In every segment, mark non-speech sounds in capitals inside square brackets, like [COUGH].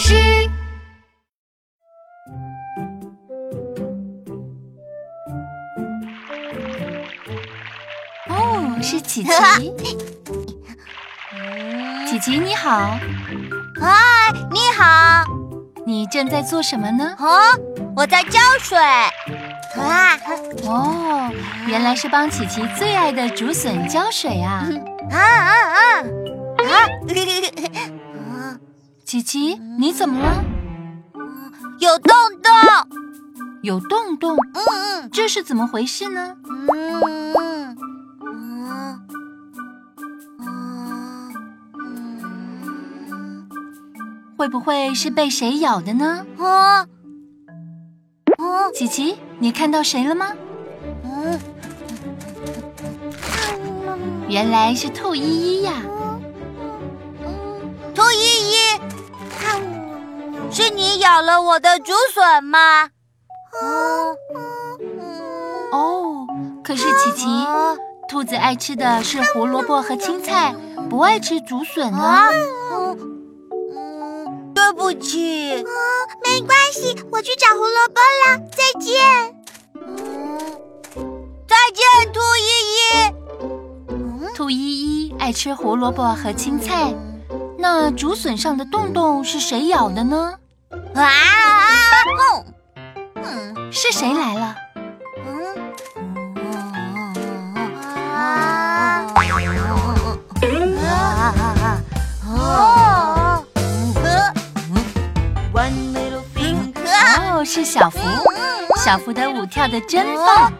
事。哦，是琪琪。[LAUGHS] 琪琪你好，嗨，你好。你正在做什么呢？哦，我在浇水。啊，哦，原来是帮琪琪最爱的竹笋浇水啊！啊 [LAUGHS] 啊啊！啊！琪琪，你怎么了？有洞洞，有洞洞。嗯嗯，这是怎么回事呢？嗯嗯嗯嗯，会不会是被谁咬的呢？啊！琪琪，你看到谁了吗？嗯，原来是兔依依呀。是你咬了我的竹笋吗？哦，可是琪琪，兔子爱吃的是胡萝卜和青菜，不爱吃竹笋啊。对不起，没关系，我去找胡萝卜了。再见，再见，兔依依。兔依依爱吃胡萝卜和青菜，那竹笋上的洞洞是谁咬的呢？啊！嗯，是谁来了？是小福，小福的舞跳的真棒。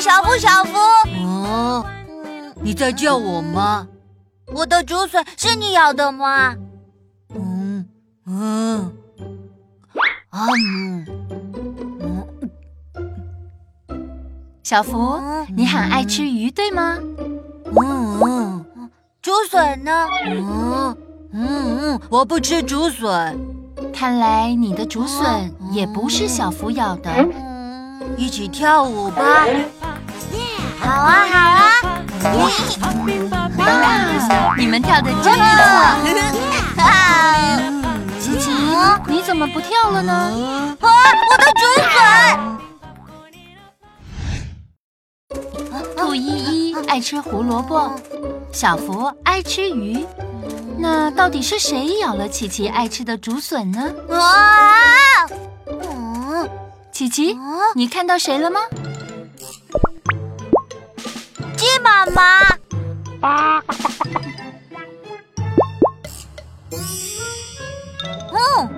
小福，小福，嗯，你在叫我吗？我的竹笋是你咬的吗？嗯嗯啊嗯。小福，你很爱吃鱼，对吗？嗯嗯，竹笋呢？嗯嗯嗯，我不吃竹笋。看来你的竹笋也不是小福咬的。一起跳舞吧！好啊好啊！哇，你们跳的真不错。琪琪，你怎么不跳了呢？啊，我的竹笋！兔依依爱吃胡萝卜，小福爱吃鱼，那到底是谁咬了琪琪爱吃的竹笋呢？啊！琪琪，你看到谁了吗？鸡妈。嗯。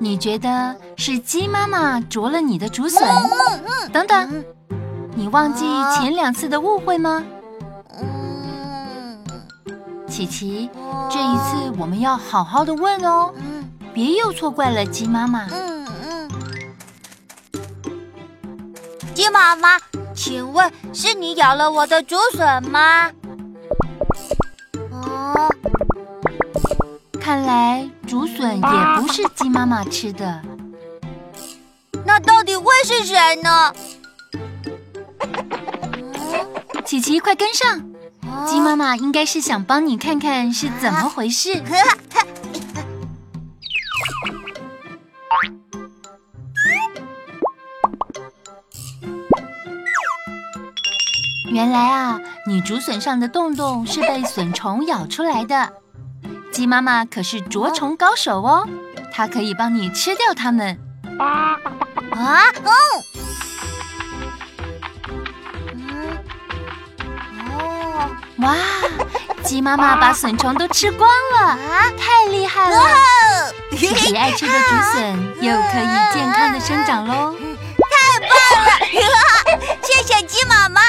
你觉得是鸡妈妈啄了你的竹笋？等等，你忘记前两次的误会吗？琪琪，这一次我们要好好的问哦，别又错怪了鸡妈妈。嗯嗯鸡妈妈，请问是你咬了我的竹笋吗？哦看来竹笋也不是鸡妈妈吃的，那到底会是谁呢？琪琪，快跟上！鸡妈妈应该是想帮你看看是怎么回事。[LAUGHS] 原来啊，你竹笋上的洞洞是被笋虫咬出来的。鸡妈妈可是捉虫高手哦，它可以帮你吃掉它们。啊哦！嗯哦！哇，鸡妈妈把笋虫都吃光了啊！太厉害了！自己爱吃的竹笋又可以健康的生长喽！太棒了！[LAUGHS] 谢谢鸡妈妈。